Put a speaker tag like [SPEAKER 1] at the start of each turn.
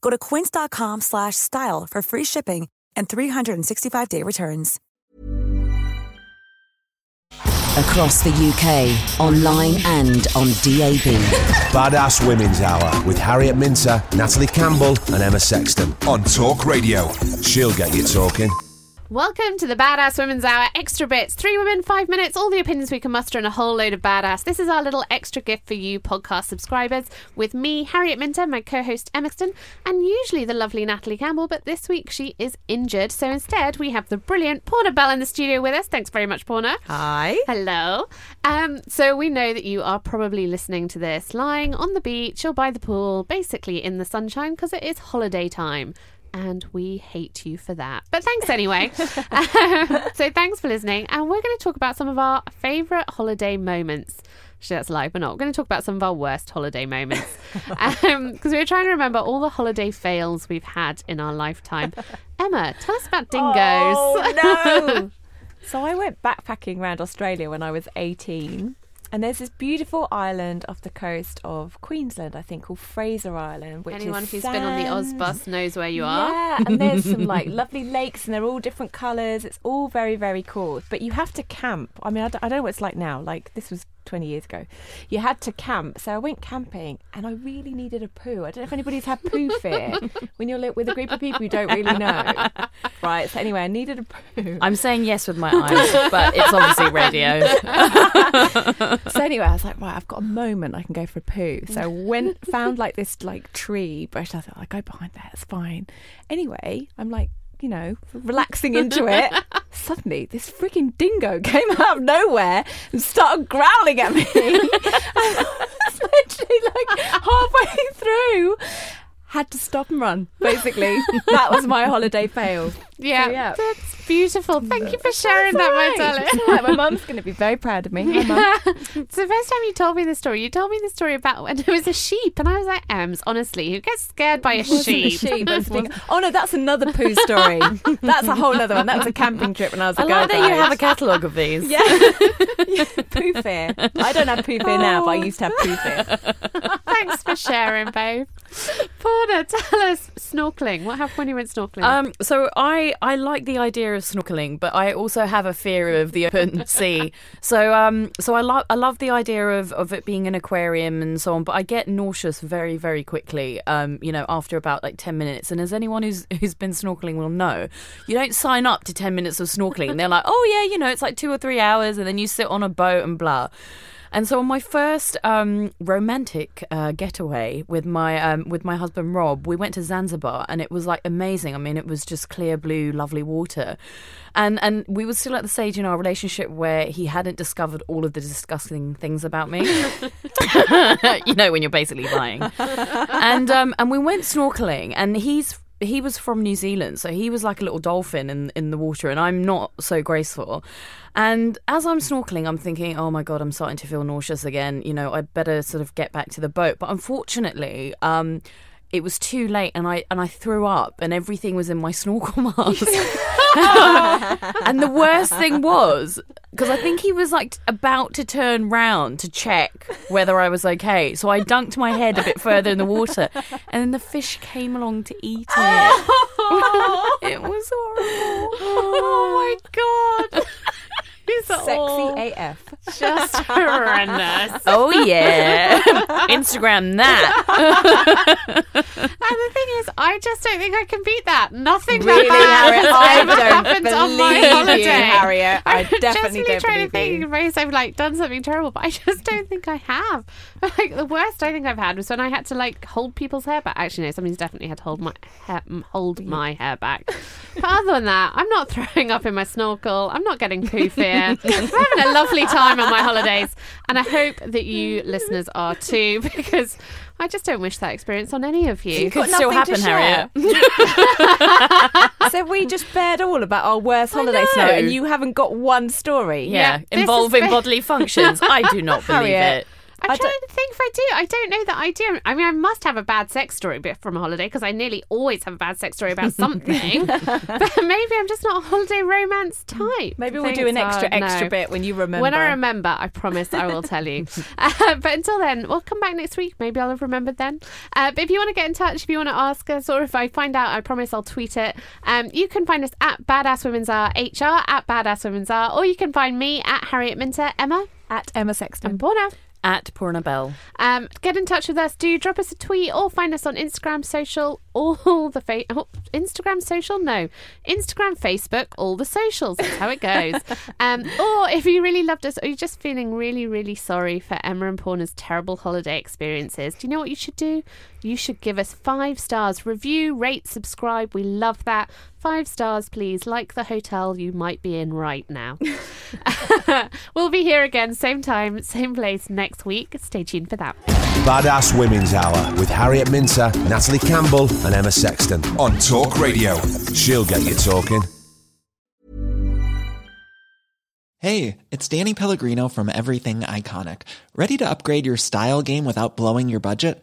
[SPEAKER 1] Go to quince.com slash style for free shipping and 365-day returns.
[SPEAKER 2] Across the UK, online and on DAB.
[SPEAKER 3] Badass Women's Hour with Harriet Minter, Natalie Campbell, and Emma Sexton on Talk Radio. She'll get you talking.
[SPEAKER 4] Welcome to the Badass Women's Hour Extra Bits. Three women, five minutes, all the opinions we can muster, and a whole load of badass. This is our little extra gift for you, podcast subscribers, with me, Harriet Minter, my co host Emma Sexton, and usually the lovely Natalie Campbell, but this week she is injured. So instead, we have the brilliant Poorna Bell in the studio with us. Thanks very much, Poorna.
[SPEAKER 5] Hi.
[SPEAKER 4] Hello. Um, so we know that you are probably listening to this lying on the beach or by the pool, basically in the sunshine, because it is holiday time and we hate you for that. But thanks anyway. um, so thanks for listening, and we're going to talk about some of our favourite holiday moments. Actually, that's live, but not. We're going to talk about some of our worst holiday moments because um, we were trying to remember all the holiday fails we've had in our lifetime. Emma, tell us about dingoes.
[SPEAKER 5] Oh, no. so I went backpacking around Australia when I was 18. And there's this beautiful island off the coast of Queensland, I think, called Fraser Island. Which
[SPEAKER 4] Anyone who's been on the Oz bus knows where you are.
[SPEAKER 5] Yeah, and there's some like lovely lakes, and they're all different colours. It's all very, very cool. But you have to camp. I mean, I don't, I don't know what it's like now. Like this was 20 years ago. You had to camp, so I went camping, and I really needed a poo. I don't know if anybody's had poo fear when you're with a group of people you don't really know. Right. So anyway, I needed a poo.
[SPEAKER 6] I'm saying yes with my eyes, but it's obviously radio.
[SPEAKER 5] so anyway, I was like, right, I've got a moment. I can go for a poo. So I went, found like this like tree bush. I thought, I go behind there. It's fine. Anyway, I'm like, you know, relaxing into it. Suddenly, this freaking dingo came out of nowhere and started growling at me. I was literally like halfway through. Had to stop and run, basically. that was my holiday fail.
[SPEAKER 4] Yeah,
[SPEAKER 5] So, yeah.
[SPEAKER 4] that's beautiful. Thank you for sharing that, my darling.
[SPEAKER 5] It's all right. My mum's going to be very proud of me. Hi, Mum.
[SPEAKER 4] it's the first time you told me the story. You told me the story about when there was a sheep, and I was like, Ems, honestly, who gets scared by a
[SPEAKER 5] Wasn't a
[SPEAKER 4] sheep?
[SPEAKER 5] sheep, it was a. Oh no, that's another poo story. that's a whole other one. That was a camping trip when I was a
[SPEAKER 6] I
[SPEAKER 5] girl.
[SPEAKER 6] like that you have a catalogue of these.
[SPEAKER 5] Yeah. yeah, poo fear. I don't have poo fear now, but I used to have poo fear.
[SPEAKER 4] Thanks for sharing, babe. Poorna, tell us snorkeling. What happened when you went snorkeling?
[SPEAKER 6] Um, so I, I like the idea of snorkeling, but I also have a fear of the open sea. So um, so I love I love the idea of, of it being an aquarium and so on, but I get nauseous very very quickly. Um, you know, after about like ten minutes. And as anyone who's who's been snorkeling will know, you don't sign up to ten minutes of snorkeling. They're like, oh yeah, you know, it's like two or three hours, and then you sit on a boat and blah. And so on my first um, romantic uh, getaway with my um, with my husband Rob, we went to Zanzibar, and it was like amazing. I mean, it was just clear blue, lovely water, and and we were still at the stage in our relationship where he hadn't discovered all of the disgusting things about me. you know, when you're basically lying. And um, and we went snorkeling, and he's he was from New Zealand, so he was like a little dolphin in in the water, and I'm not so graceful. And as I'm snorkeling, I'm thinking, oh my god, I'm starting to feel nauseous again. You know, I better sort of get back to the boat. But unfortunately, um, it was too late, and I and I threw up, and everything was in my snorkel mask. and the worst thing was because I think he was like about to turn round to check whether I was okay. So I dunked my head a bit further in the water, and then the fish came along to eat it. it was horrible.
[SPEAKER 4] oh my god. It's
[SPEAKER 5] Sexy
[SPEAKER 4] all
[SPEAKER 5] AF.
[SPEAKER 4] just horrendous.
[SPEAKER 6] Oh yeah. Instagram that.
[SPEAKER 4] And the thing is, I just don't think I can beat that. Nothing
[SPEAKER 5] Really,
[SPEAKER 4] that bad
[SPEAKER 5] Harriet? I
[SPEAKER 4] happened on my
[SPEAKER 5] believe you,
[SPEAKER 4] holiday.
[SPEAKER 5] Harriet. I
[SPEAKER 4] I'm
[SPEAKER 5] definitely don't
[SPEAKER 4] trying to think in ways I've like done something terrible, but I just don't think I have. Like the worst I think I've had was when I had to like hold people's hair back. Actually, no, somebody's definitely had to hold my hair, hold mm. my hair back. But other than that, I'm not throwing up in my snorkel. I'm not getting poo fear. I'm having a lovely time on my holidays, and I hope that you listeners are too, because I just don't wish that experience on any of you.
[SPEAKER 6] It could still happen. Harriet.
[SPEAKER 5] So we just bared all about our worst holiday
[SPEAKER 6] know.
[SPEAKER 5] snow, and you haven't got one story.
[SPEAKER 6] Yeah,
[SPEAKER 4] this is
[SPEAKER 6] involving
[SPEAKER 4] ve-
[SPEAKER 6] bodily functions. I do not believe
[SPEAKER 5] Harriet.
[SPEAKER 6] it.
[SPEAKER 4] I'm
[SPEAKER 5] I
[SPEAKER 4] trying to think if I do. I don't know that I do. I mean, I must have a bad sex story bit from a holiday because I nearly always have a bad sex story about something. but maybe I'm just not a holiday romance type.
[SPEAKER 5] Maybe we'll do an
[SPEAKER 4] are-
[SPEAKER 5] extra, extra
[SPEAKER 4] no.
[SPEAKER 5] bit when you remember.
[SPEAKER 4] When I remember, I promise I will tell you. Uh, but until then, we'll come back next week. Maybe I'll have remembered then. Uh, but if you want to get in touch, if you want to ask us, or if I find out, I promise I'll tweet it. Um, you can find us at Badass Women's Are HR, at Badass Women's Are, or you can find me at Harriet Minter, Emma,
[SPEAKER 5] at Emma
[SPEAKER 4] and
[SPEAKER 5] Sexton.
[SPEAKER 4] Poorna.
[SPEAKER 6] At Poorna Bell.
[SPEAKER 4] Um, get in touch with us. Do drop us a tweet or find us on Instagram, social, all the fa- oh, Instagram, social. No, Instagram, Facebook, all the socials. That's how it goes. um, or if you really loved us, or you're just feeling really, really sorry for Emma and Poorna's terrible holiday experiences, do you know what you should do? You should give us five stars, review, rate, subscribe. We love that. Five stars, please, like the hotel you might be in right now. we'll be here again, same time, same place next week. Stay tuned for that.
[SPEAKER 3] Badass Women's Hour with Harriet Minter, Natalie Campbell, and Emma Sexton on Talk Radio. She'll get you talking.
[SPEAKER 7] Hey, it's Danny Pellegrino from Everything Iconic. Ready to upgrade your style game without blowing your budget?